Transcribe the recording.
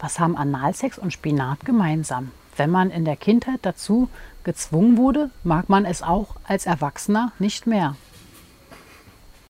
Was haben Analsex und Spinat gemeinsam? Wenn man in der Kindheit dazu gezwungen wurde, mag man es auch als Erwachsener nicht mehr.